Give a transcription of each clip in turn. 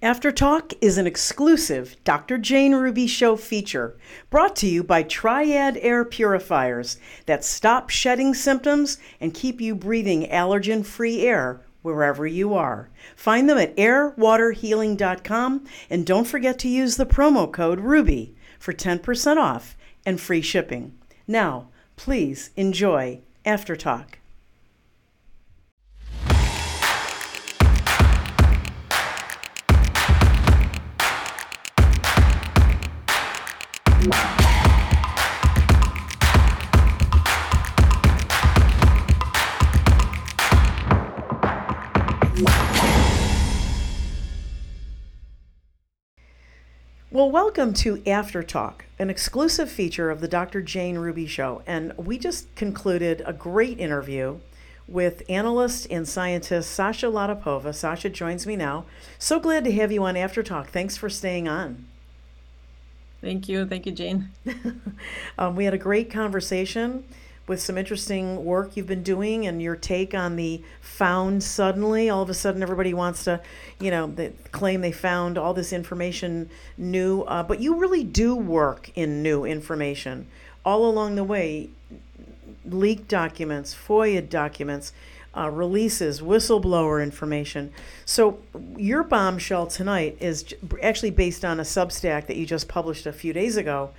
After Talk is an exclusive Dr. Jane Ruby Show feature brought to you by Triad Air Purifiers that stop shedding symptoms and keep you breathing allergen free air wherever you are. Find them at airwaterhealing.com and don't forget to use the promo code RUBY for 10% off and free shipping. Now, please enjoy After Talk. Well, welcome to After Talk, an exclusive feature of the Dr. Jane Ruby Show. And we just concluded a great interview with analyst and scientist Sasha Latypova. Sasha joins me now. So glad to have you on After Talk. Thanks for staying on. Thank you. Thank you, Jane. um, we had a great conversation with some interesting work you've been doing and your take on the found suddenly. All of a sudden, everybody wants to, you know, they claim they found all this information new, uh, but you really do work in new information all along the way. Leaked documents, FOIA documents, uh, releases, whistleblower information. So, your bombshell tonight is actually based on a Substack that you just published a few days ago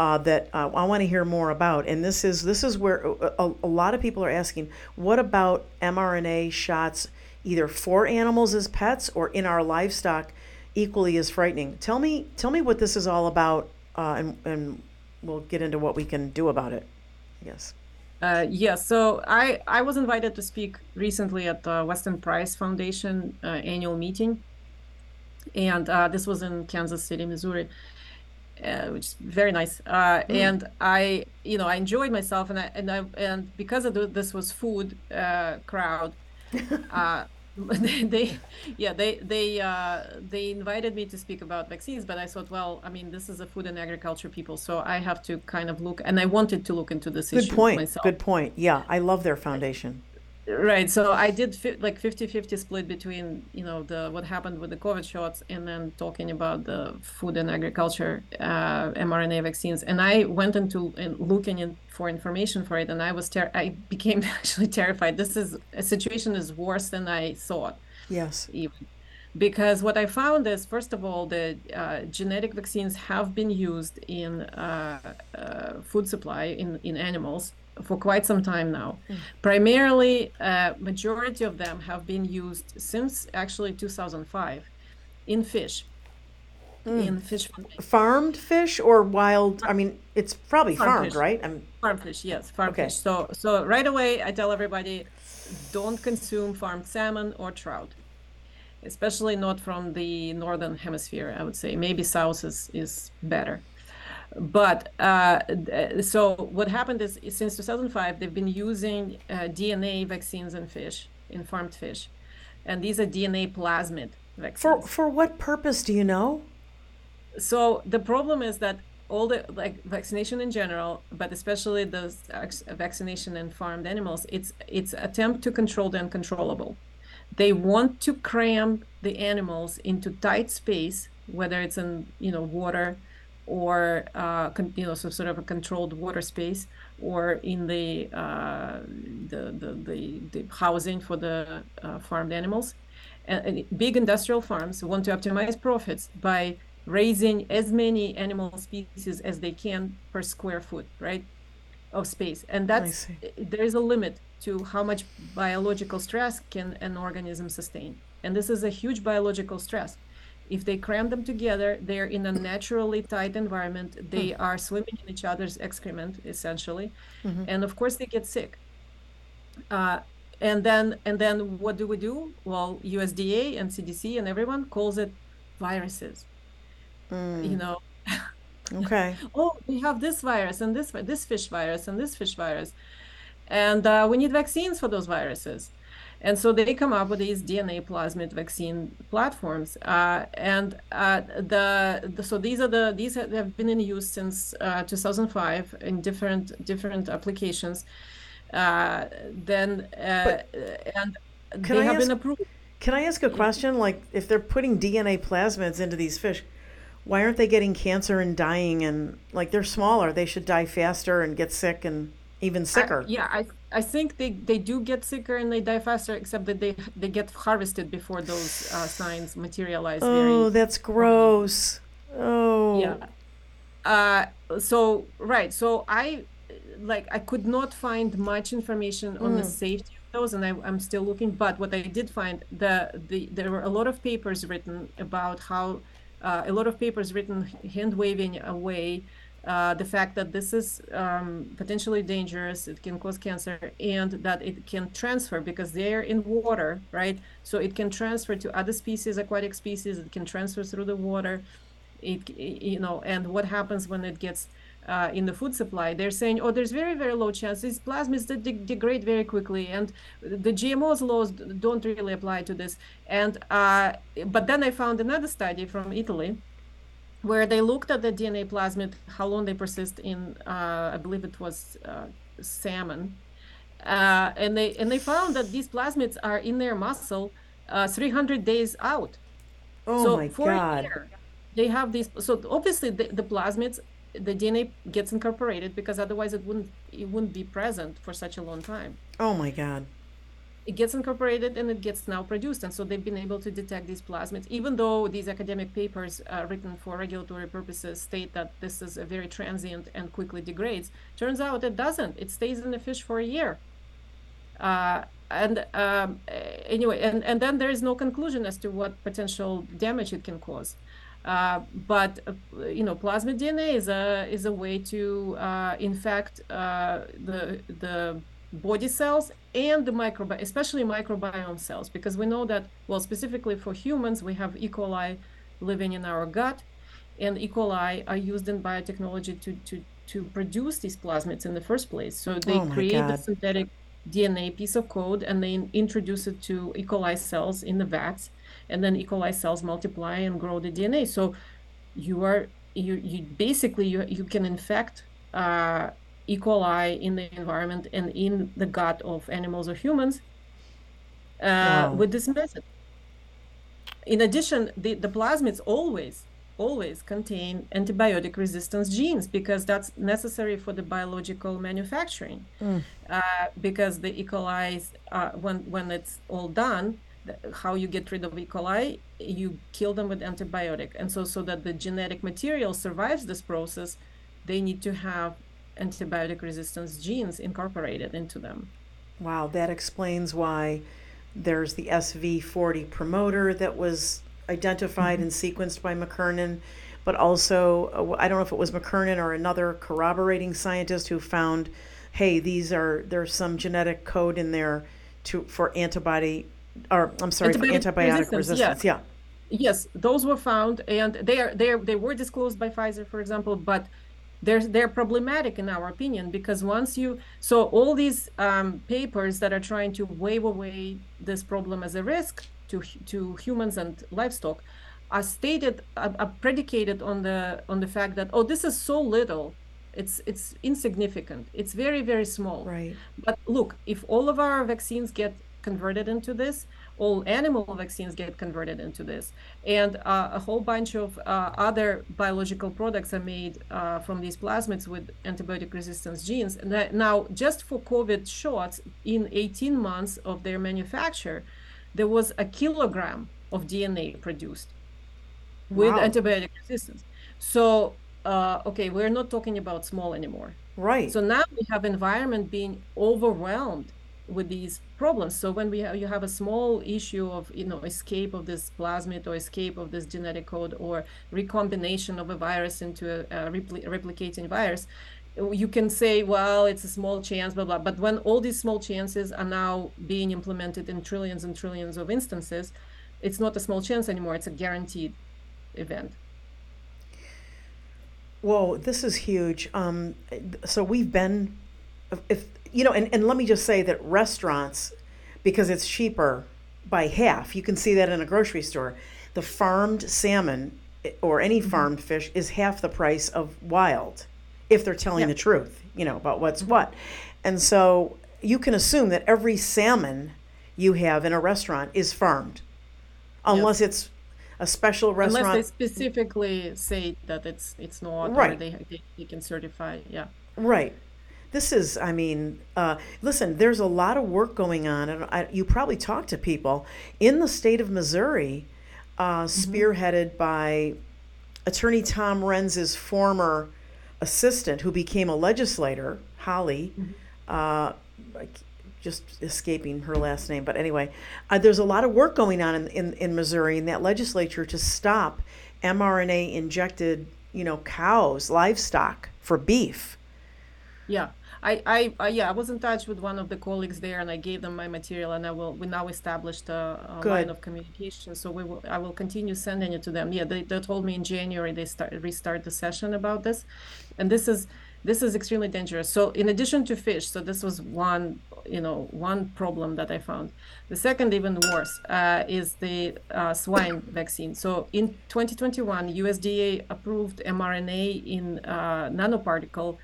uh, that uh, I want to hear more about. And this is this is where a, a, lot of people are asking, what about mRNA shots, either for animals as pets or in our livestock, equally as frightening? Tell me tell me what this is all about, uh, and and we'll get into what we can do about it. Yes. Uh, yeah, so I, I was invited to speak recently at the Weston Price Foundation uh, annual meeting, and uh, this was in Kansas City, Missouri uh, which is very nice. Uh, mm. And I, you know, I enjoyed myself, and I and I and because of the, this was food uh, crowd, uh, they, they, yeah, they they uh, they invited me to speak about vaccines, but I thought, well, I mean, this is a food and agriculture people, so I have to kind of look, and I wanted to look into this Good issue point. myself. Good point. Yeah, I love their foundation. Right. So I did fi- like 50-50 split between, you know, the what happened with the COVID shots and then talking about the food and agriculture uh, mRNA vaccines. And I went into and looking in for information for it, and I was ter- I became actually terrified. This is a situation is worse than I thought. Yes. Even because what I found is, first of all, the uh, genetic vaccines have been used in uh, uh, food supply in in animals for quite some time now. Mm. Primarily, uh, majority of them have been used since actually 2005 in fish. Mm. In fish farmed fish or wild i mean it's probably farm farmed fish. right I'm... farm fish yes farm okay. fish so so right away i tell everybody don't consume farmed salmon or trout especially not from the northern hemisphere i would say maybe south is is better but uh, so what happened is since 2005, they've been using uh, DNA vaccines in fish, in farmed fish, and these are DNA plasmid vaccines. For for what purpose do you know? So the problem is that all the like vaccination in general, but especially the vaccination in farmed animals, it's it's attempt to control the uncontrollable. They want to cram the animals into tight space, whether it's in you know water or uh, you know, so sort of a controlled water space, or in the uh, the, the, the, the, housing for the uh, farmed animals. And, and, big industrial farms want to optimize profits by raising as many animal species as they can per square foot, right, of space. And that's there is a limit to how much biological stress can an organism sustain. And this is a huge biological stress if they cram them together, they're in a naturally tight environment. They mm. are swimming in each other's excrement, essentially, mm-hmm. and of course they get sick. Uh, and then, and then, what do we do? Well, USDA and CDC and everyone calls it viruses. Mm. You know. okay. oh, we have this virus and this this fish virus and this fish virus, and uh, we need vaccines for those viruses. And so they come up with these DNA plasmid vaccine platforms. Uh, and uh, the, the, so these are the these have been in use since uh, 2005 in different different applications. Uh, then uh, and they I have ask, been approved. Can I ask a question? Like, if they're putting DNA plasmids into these fish, why aren't they getting cancer and dying? And like, they're smaller, they should die faster and get sick and even sicker. Yeah, I I think they, they do get sicker and they die faster, except that they they get harvested before those uh, signs materialize. Oh, very, that's gross. Oh. Yeah. Uh, so right, so I like I could not find much information on mm. the safety of those, and I, am still looking. But what I did find the the there were a lot of papers written about how uh, a lot of papers written hand waving away uh, the fact that this is um, potentially dangerous, it can cause cancer, and that it can transfer because they're in water, right? So it can transfer to other species, aquatic species. It can transfer through the water. It, you know, and what happens when it gets uh, in the food supply? They're saying, oh, there's very, very low chance. These plasmids de- de- degrade very quickly, and the GMO's laws don't really apply to this. And uh, but then I found another study from Italy where they looked at the DNA plasmid, how long they persist in, uh, I believe it was uh, salmon, uh, and they and they found that these plasmids are in their muscle uh, 300 days out. Oh so my for god! A year, they have these. So obviously the, the plasmids, the DNA gets incorporated because otherwise it wouldn't it wouldn't be present for such a long time. Oh my god! It gets incorporated and it gets now produced. And so they've been able to detect these plasmids, even though these academic papers uh, written for regulatory purposes state that this is a very transient and quickly degrades. Turns out it doesn't. It stays in the fish for a year. Uh, and um, anyway, and, and then there is no conclusion as to what potential damage it can cause. Uh, but uh, you know, plasmid DNA is a is a way to uh, infect uh, the the body cells and the microbiome, especially microbiome cells, because we know that, well, specifically for humans, we have E. coli living in our gut, and E. coli are used in biotechnology to, to, to produce these plasmids in the first place. So they oh create God. the synthetic DNA piece of code and they introduce it to E. coli cells in the vats, and then E. coli cells multiply and grow the DNA. So you are you you basically you you can infect uh, E. coli in the environment and in the gut of animals or humans uh, wow. with this method. In addition, the, the plasmids always, always contain antibiotic resistance genes because that's necessary for the biological manufacturing. Mm. Uh, because the E. coli, uh, when, when it's all done, how you get rid of E. coli, you kill them with antibiotic. And so, so that the genetic material survives this process, they need to have antibiotic resistance genes incorporated into them. Wow, that explains why there's the SV40 promoter that was identified mm-hmm. and sequenced by McKernan, but also, uh, I don't know if it was McKernan or another corroborating scientist who found, hey, these are, there's some genetic code in there to for antibody, or I'm sorry, antibiotic for antibiotic resistance. resistance. Yeah. Yes, those were found, and they are they are, they were disclosed by Pfizer, for example, but they're they're problematic in our opinion because once you so all these um, papers that are trying to wave away this problem as a risk to to humans and livestock are stated are, are predicated on the on the fact that oh this is so little it's it's insignificant it's very very small. Right. But look if all of our vaccines get converted into this all animal vaccines get converted into this. And uh, a whole bunch of uh, other biological products are made uh, from these plasmids with antibiotic resistance genes. And that, now, just for COVID shots, in 18 months of their manufacture, there was a kilogram of DNA produced with wow. antibiotic resistance. So, uh, okay, we're not talking about small anymore. Right. So now we have environment being overwhelmed with these problems. So when we have, you have a small issue of you know escape of this plasmid or escape of this genetic code or recombination of a virus into a, a repli- replicating virus, you can say, well, it's a small chance, blah blah. But when all these small chances are now being implemented in trillions and trillions of instances, it's not a small chance anymore. It's a guaranteed event. Whoa, this is huge. Um, so we've been, if you know, and, and let me just say that restaurants, because it's cheaper by half, you can see that in a grocery store. The farmed salmon eh, or any mm-hmm. farmed fish is half the price of wild if they're telling yeah. the truth, you know, about what's mm-hmm. what. And so you can assume that every salmon you have in a restaurant is farmed unless it's a special restaurant. Unless they specifically say that it's it's not, or Right, they they, they can certify. Yeah. right. This is, I mean, uh, listen, there's a lot of work going on, and I, you probably talk to people in the state of Missouri, uh, spearheaded by Attorney Tom Renz's former assistant, who became a legislator, Holly. Uh, just escaping her last name, but anyway, uh, there's a lot of work going on in, in, in Missouri in that legislature to stop mRNA injected, you know, cows, livestock for beef. Yeah, I, I, I, yeah, I was in touch with one of the colleagues there, and I gave them my material, and I will. We now established a, a line of communication, so we will. I will continue sending it to them. Yeah, they, they told me in January they start restart the session about this, and this is this is extremely dangerous. So in addition to fish, so this was one, you know, one problem that I found. The second, even worse, uh, is the uh, swine vaccine. So in 2021, USDA approved mRNA in uh, nanoparticle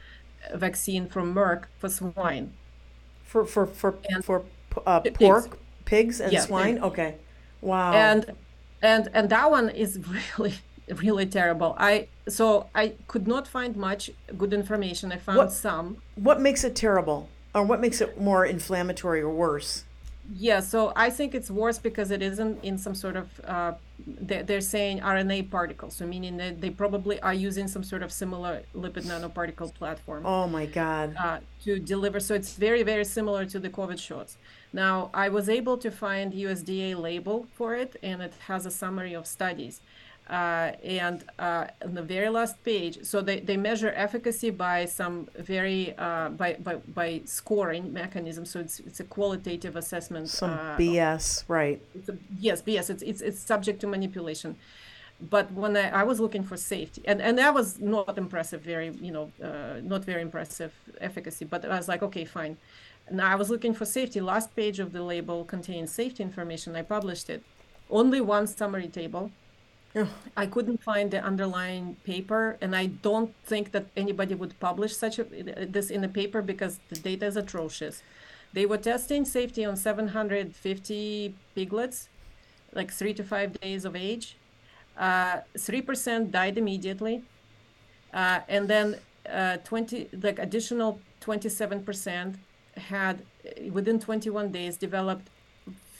vaccine from Merck for swine For for for and for uh, pigs. pork, pigs, and Yeah, swine. pigs. Okay, wow. and and and that one is really really terrible. I so I could not find much good information. I found What some. what makes it terrible, or what makes it more inflammatory or worse? Yeah, so I think it's worse because it isn't in some sort of uh, they're, they're saying RNA particles, so meaning that they probably are using some sort of similar lipid nanoparticle platform. Oh my God. uh, to deliver. So it's very, very similar to the COVID shots. Now, I was able to find USDA label for it, and it has a summary of studies. Uh, and uh, on the very last page, so they, they measure efficacy by some very uh, by, by by scoring mechanism. So it's it's a qualitative assessment. Some Uh, BS, right? it's a, yes, yes, it's it's it's subject to manipulation. But when I, I was looking for safety, and and that was not impressive, very you know, uh, not very impressive efficacy. But I was like, okay, fine. Now I was looking for safety. Last page of the label contains safety information. I published it. Only one summary table. I couldn't find the underlying paper, and I don't think that anybody would publish such a, this in a paper because the data is atrocious. They were testing safety on 750 piglets, like three to five days of age. Uh, 3% died immediately. Uh, and then uh, 20, like additional 27% had uh, within 21 days developed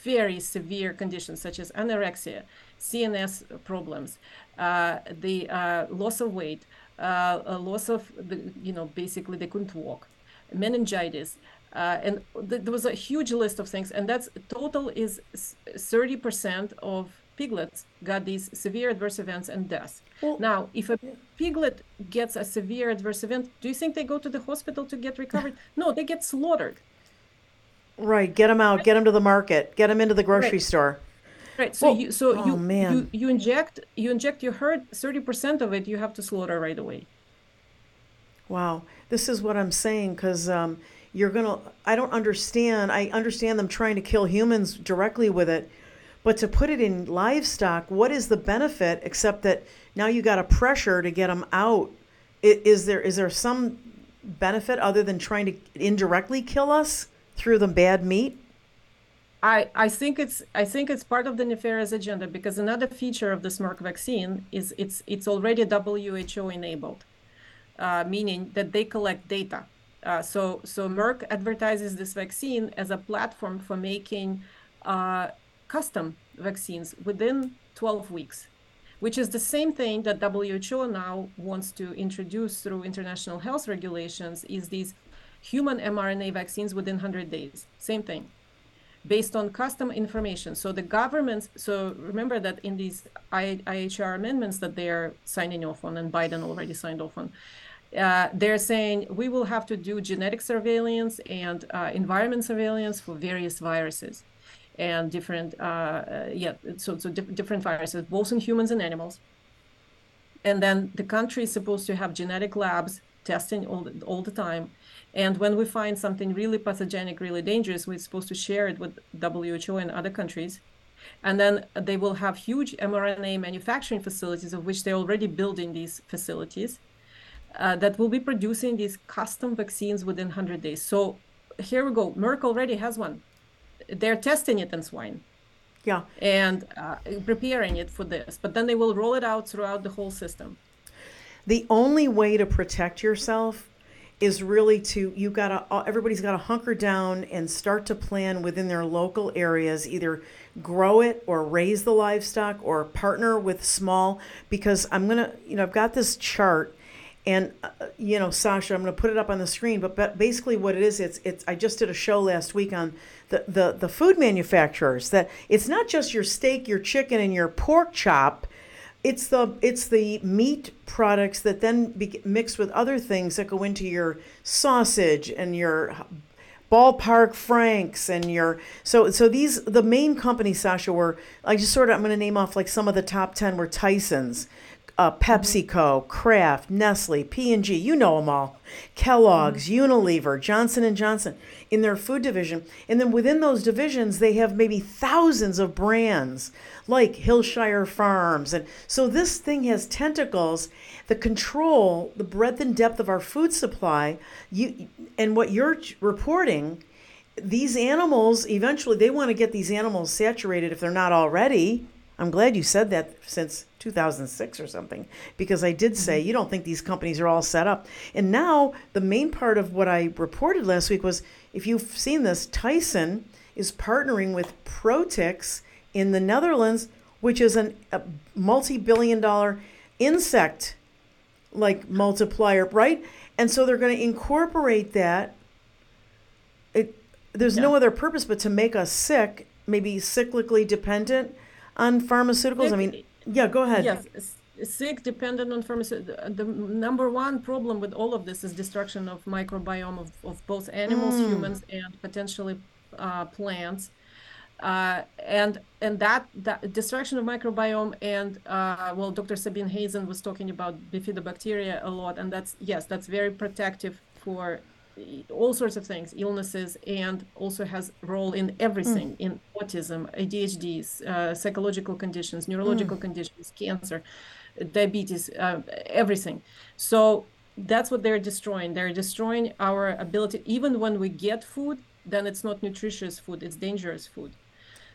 very severe conditions such as anorexia, CNS problems, uh, the uh, loss of weight, uh, a loss of the, you know, basically they couldn't walk, meningitis, uh, and th- there was a huge list of things, and that's total is 30% of piglets got these severe adverse events and deaths. Well, Now, if a piglet gets a severe adverse event, do you think they go to the hospital to get recovered? No, they get slaughtered. right. Get them out. Get them to the market. Get them into the grocery Right. store. Right. So Well, you so oh you you man. you you inject you inject your herd, 30% of it you have to slaughter right away. Wow. This is what I'm saying because um, you're going to, I don't understand. I understand them trying to kill humans directly with it, but to put it in livestock, what is the benefit except that now you got a pressure to get them out? Is there is there some benefit other than trying to indirectly kill us through the bad meat? I, I think it's I think it's part of the nefarious agenda because another feature of the Merck vaccine is it's it's already WHO enabled, uh, meaning that they collect data. Uh, so so Merck advertises this vaccine as a platform for making uh, custom vaccines within 12 weeks, which is the same thing that WHO now wants to introduce through international health regulations. Is these human mRNA vaccines within 100 days? Same thing based on custom information. So the governments, so remember that in these IHR amendments that they're signing off on, and Biden already signed off on, uh, they're saying we will have to do genetic surveillance and uh, environment surveillance for various viruses and different, uh, uh, yeah, so, so diff- different viruses, both in humans and animals. And then the country is supposed to have genetic labs testing all the, all the time. And when we find something really pathogenic, really dangerous, we're supposed to share it with WHO and other countries. And then they will have huge mRNA manufacturing facilities, of which they're already building these facilities, uh, that will be producing these custom vaccines within 100 days. So here we go. Merck already has one. They're testing it in swine. Yeah. and uh, preparing it for this. But then they will roll it out throughout the whole system. The only way to protect yourself is really to you gotta uh, everybody's got to hunker down and start to plan within their local areas either grow it or raise the livestock or partner with small because i'm gonna you know i've got this chart and uh, you know sasha i'm gonna put it up on the screen but, but basically what it is it's it's i just did a show last week on the, the the food manufacturers that it's not just your steak your chicken and your pork chop it's the it's the meat products that then be mixed with other things that go into your sausage and your ballpark franks and your so so these the main companies sasha were i just sort of i'm going to name off like some of the top 10 were tyson's uh, PepsiCo, Kraft, Nestle, P&G, you know them all. Kellogg's, Unilever, Johnson and Johnson in their food division. And then within those divisions, they have maybe thousands of brands like Hillshire Farms. And so this thing has tentacles. The control, the breadth and depth of our food supply, you and what you're reporting, these animals eventually they want to get these animals saturated if they're not already. I'm glad you said that since 2006 or something because I did say you don't think these companies are all set up. And now the main part of what I reported last week was if you've seen this, Tyson is partnering with Protix in the Netherlands, which is an, a multi-billion dollar insect like multiplier, right? And so they're going to incorporate that. It there's no other purpose but to make us sick, maybe cyclically dependent on pharmaceuticals. I mean, yeah, go ahead. Yes, sick, dependent on pharmaceuticals. The number one problem with all of this is destruction of microbiome of, of both animals, humans, and potentially uh, plants. Uh, and and that that destruction of microbiome and uh, well, Dr. Sabine Hazan was talking about bifidobacteria a lot, and that's yes, that's very protective for all sorts of things, illnesses, and also has role in everything in autism, ADHDs, uh, psychological conditions, neurological conditions, cancer, diabetes, uh, everything. So that's what they're destroying. They're destroying our ability. Even when we get food, then it's not nutritious food; it's dangerous food.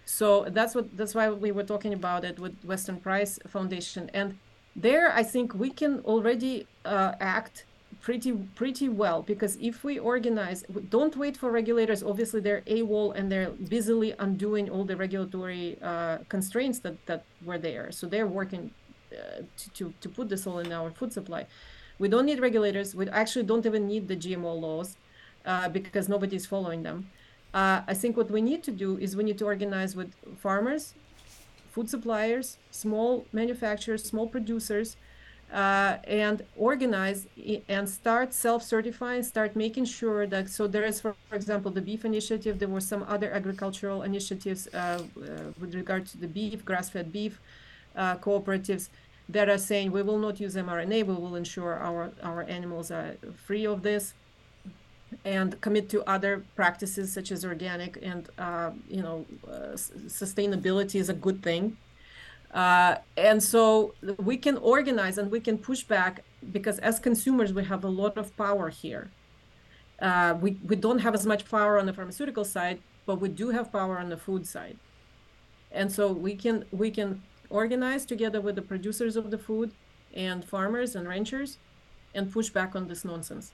So that's what that's why we were talking about it with Weston Price Foundation, and there I think we can already uh, act pretty pretty well because if we organize don't wait for regulators. Obviously they're AWOL and they're busily undoing all the regulatory uh, constraints that that were there. So they're working uh, to, to to put this all in our food supply. We don't need regulators. We actually don't even need the GMO laws uh, because nobody's following them. Uh, I think what we need to do is we need to organize with farmers food suppliers small manufacturers small producers uh, and organize and start self-certifying, start making sure that so there is, for, for example, the beef initiative. There were some other agricultural initiatives uh, uh, with regard to the beef, grass-fed beef uh, cooperatives that are saying we will not use mRNA. We will ensure our our animals are free of this, and commit to other practices such as organic and uh, you know sustainability is a good thing uh, and so we can organize and we can push back because as consumers, we have a lot of power here. Uh, we, we don't have as much power on the pharmaceutical side, but we do have power on the food side. And so we can we can organize together with the producers of the food and farmers and ranchers and push back on this nonsense.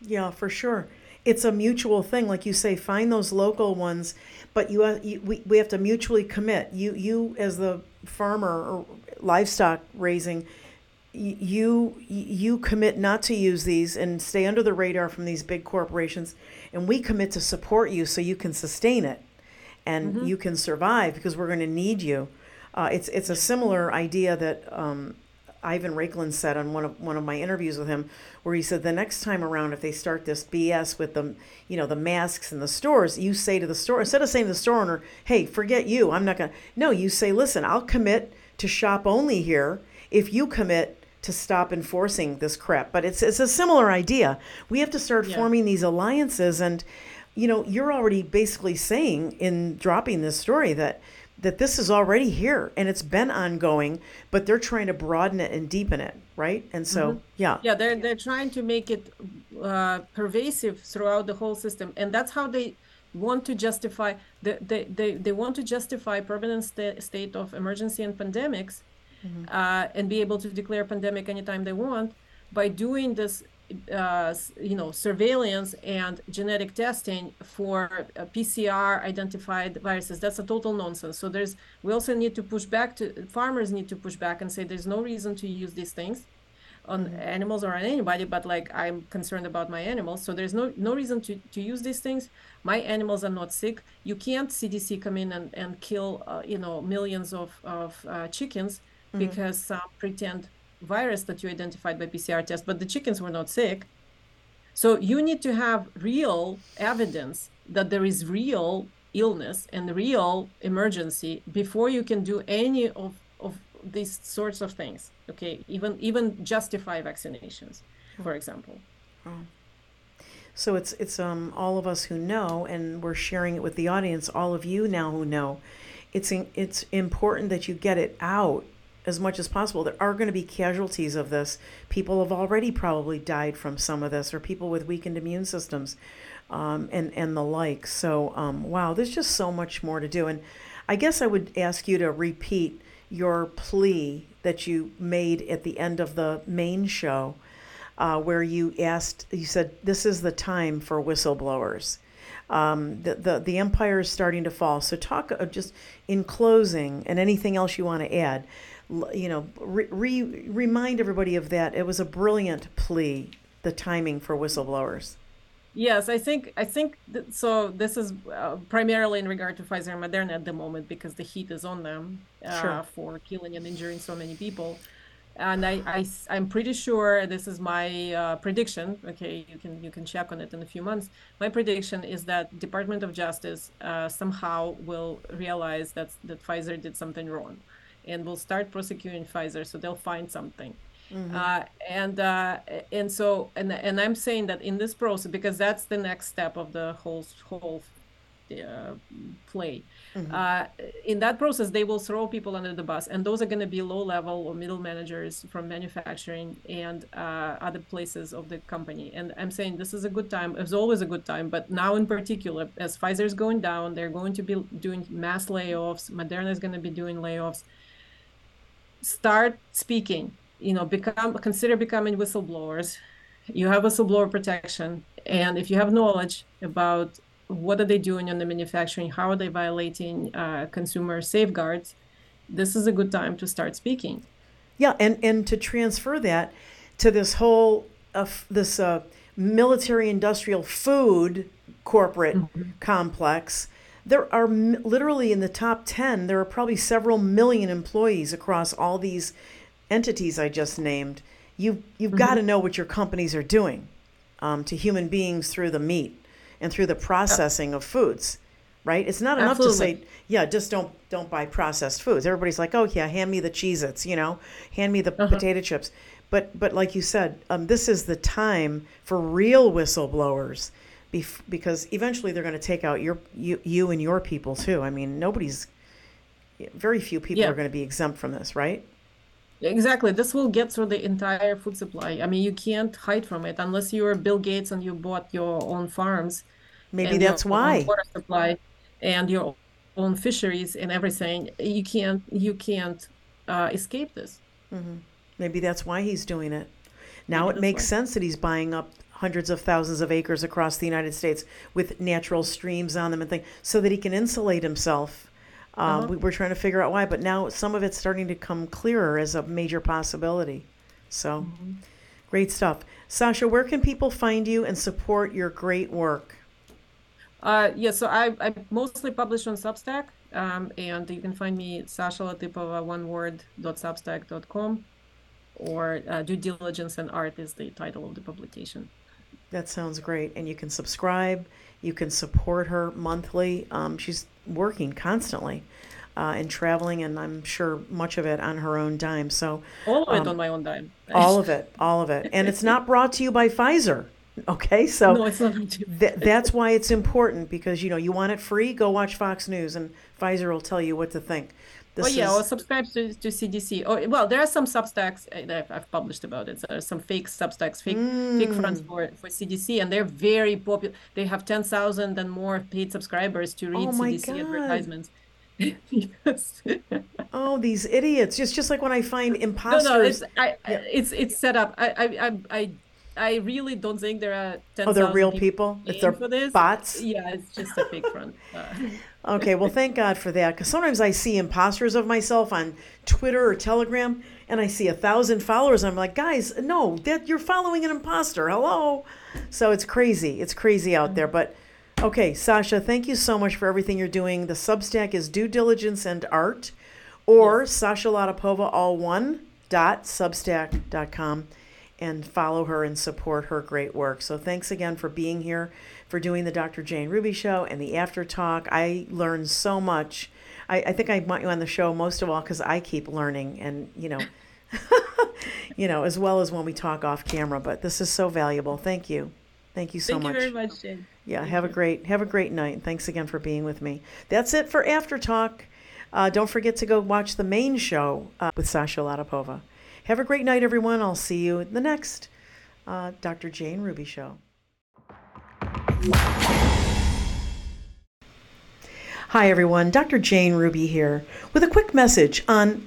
Yeah, for sure. It's a mutual thing, like you say. Find those local ones, but you, uh, you we, we have to mutually commit. You you as the farmer or livestock raising, you you commit not to use these and stay under the radar from these big corporations, and we commit to support you so you can sustain it, and mm-hmm. you can survive because we're going to need you. Uh, it's it's a similar idea that um, Ivan Raiklin said on one of one of my interviews with him, where he said the next time around, if they start this BS with the, you know, the masks in the stores, you say to the store instead of saying to the store owner, "Hey, forget you, I'm not gonna." No, you say, "Listen, I'll commit to shop only here if you commit." To stop enforcing this crap, but it's it's a similar idea. We have to start yeah. forming these alliances, and you know, you're already basically saying in dropping this story that that this is already here and it's been ongoing, but they're trying to broaden it and deepen it, right? And so, mm-hmm. yeah, yeah, they're they're trying to make it uh, pervasive throughout the whole system, and that's how they want to justify the, they, they, they want to justify permanent sta- state of emergency and pandemics mm-hmm. uh, and be able to declare pandemic anytime they want by doing this uh, you know surveillance and genetic testing for uh, PCR identified viruses. That's a total nonsense. So there's we also need to push back to farmers need to push back and say there's no reason to use these things on mm-hmm. animals or on anybody but like i'm concerned about my animals so there's no no reason to, to use these things my animals are not sick you can't cdc come in and, and kill uh, you know millions of, of uh, chickens mm-hmm. because some pretend virus that you identified by PCR test, but the chickens were not sick. So you need to have real evidence that there is real illness and real emergency before you can do any of, of these sorts of things. Okay, even even justify vaccinations, for example. So it's it's um all of us who know, and we're sharing it with the audience. All of you now who know, it's it's important that you get it out as much as possible. There are going to be casualties of this. People have already probably died from some of this, or people with weakened immune systems, um, and and the like. So, um, wow, there's just so much more to do. And I guess I would ask you to repeat your plea that you made at the end of the main show, uh, where you asked, you said, "This is the time for whistleblowers." Um, the, the the empire is starting to fall. So talk uh, just in closing, and anything else you want to add you know, re, re, remind everybody of that. It was a brilliant plea, the timing for whistleblowers. Yes, I think I think th- so. This is uh, primarily in regard to Pfizer and Moderna at the moment because the heat is on them uh, sure. for killing and injuring so many people. And I, I I'm pretty sure this is my uh, prediction. Okay, you can you can check on it in a few months. My prediction is that Department of Justice uh, somehow will realize that that Pfizer did something wrong and will start prosecuting Pfizer, so they'll find something. Mm-hmm. Uh, and uh, and so and and I'm saying that in this process because that's the next step of the whole whole uh, play. Mm-hmm. Uh, in that process, they will throw people under the bus, and those are going to be low level or middle managers from manufacturing and uh, other places of the company. And I'm saying this is a good time. It's always a good time, but now in particular, as Pfizer is going down, they're going to be doing mass layoffs. Moderna is going to be doing layoffs start speaking you know become consider becoming whistleblowers you have whistleblower protection and if you have knowledge about what are they doing in the manufacturing how are they violating uh, consumer safeguards this is a good time to start speaking yeah and and to transfer that to this whole uh, this uh, military industrial food corporate mm-hmm. complex there are literally in the top 10, there are probably several million employees across all these entities I just named. You've, you've mm-hmm. got to know what your companies are doing um, to human beings through the meat and through the processing of foods right? It's not enough Absolutely. to say, yeah, just don't don't buy processed foods. Everybody's like, oh yeah, hand me the Cheez-Its, you know, hand me the uh-huh. potato chips. But but like you said, um, this is the time for real whistleblowers bef- because eventually they're going to take out your you, you and your people too. I mean, nobody's very few people yeah. are going to be exempt from this, right? Exactly. This will get through the entire food supply. I mean, you can't hide from it unless you're Bill Gates and you bought your own farms. Maybe that's why. Water supply and your own fisheries and everything. You can't. You can't uh, escape this. Mm-hmm. Maybe that's why he's doing it. Now Maybe it makes why. sense that he's buying up hundreds of thousands of acres across the United States with natural streams on them and things so that he can insulate himself. Um, uh-huh. we were trying to figure out why, but now some of it's starting to come clearer as a major possibility. So, mm-hmm. great stuff. Sasha, where can people find you and support your great work? Uh, yeah, so I, I mostly publish on Substack, um, and you can find me Sasha Latypova, one word, dot substack.com, or uh, Due Diligence and Art is the title of the publication. That sounds great. And you can subscribe. You can support her monthly. Um, she's working constantly uh, and traveling, and I'm sure much of it on her own dime. So all of it um, on my own dime. all of it, all of it, and it's not brought to you by Pfizer. Okay, so no, it's not th- that's why it's important because you know you want it free. Go watch Fox News, and Pfizer will tell you what to think. This oh yeah, is or subscribe to, to CDC. Or well, there are some Substacks that I've, I've published about it. So there are some fake Substacks, fake fake fronts Mm. for for CDC, and they're very popular. They have ten thousand and more paid subscribers to read Oh my CDC God. advertisements. Oh these idiots. Just just like when I find imposters. no, it's I, Yeah. it's it's set up. I I I I, I really don't think there are ten oh, they're real people people. If they're for this. bots. Yeah, it's just a fake front. Uh, Okay, well, thank God for that. Because sometimes I see imposters of myself on Twitter or Telegram, and I see a thousand followers. And I'm like, guys, no, that you're following an imposter. Hello. So it's crazy. It's crazy out there. But okay, Sasha, thank you so much for everything you're doing. The Substack is Due Diligence and Art, or Sasha Latypova, all one dot substack.com and follow her and support her great work. So thanks again for being here, for doing the Dr. Jane Ruby show and the after talk. I learned so much. I, I think I want you on the show most of all because I keep learning and you know you know, as well as when we talk off camera. But this is so valuable. Thank you. Thank you so thank much. Thank you very much, Jane. Yeah, Thank have a you. great have a great night. and Thanks again for being with me. That's it for After Talk. Uh, don't forget to go watch the main show uh, with Sasha Latypova. Have a great night, everyone. I'll see you in the next uh, Dr. Jane Ruby show. Hi, everyone. Dr. Jane Ruby here with a quick message on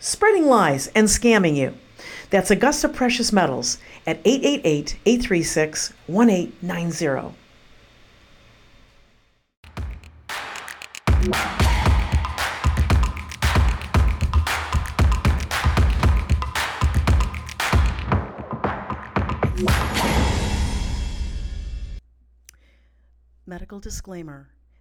spreading lies and scamming you. That's Augusta Precious Metals at 888 836 1890. Medical disclaimer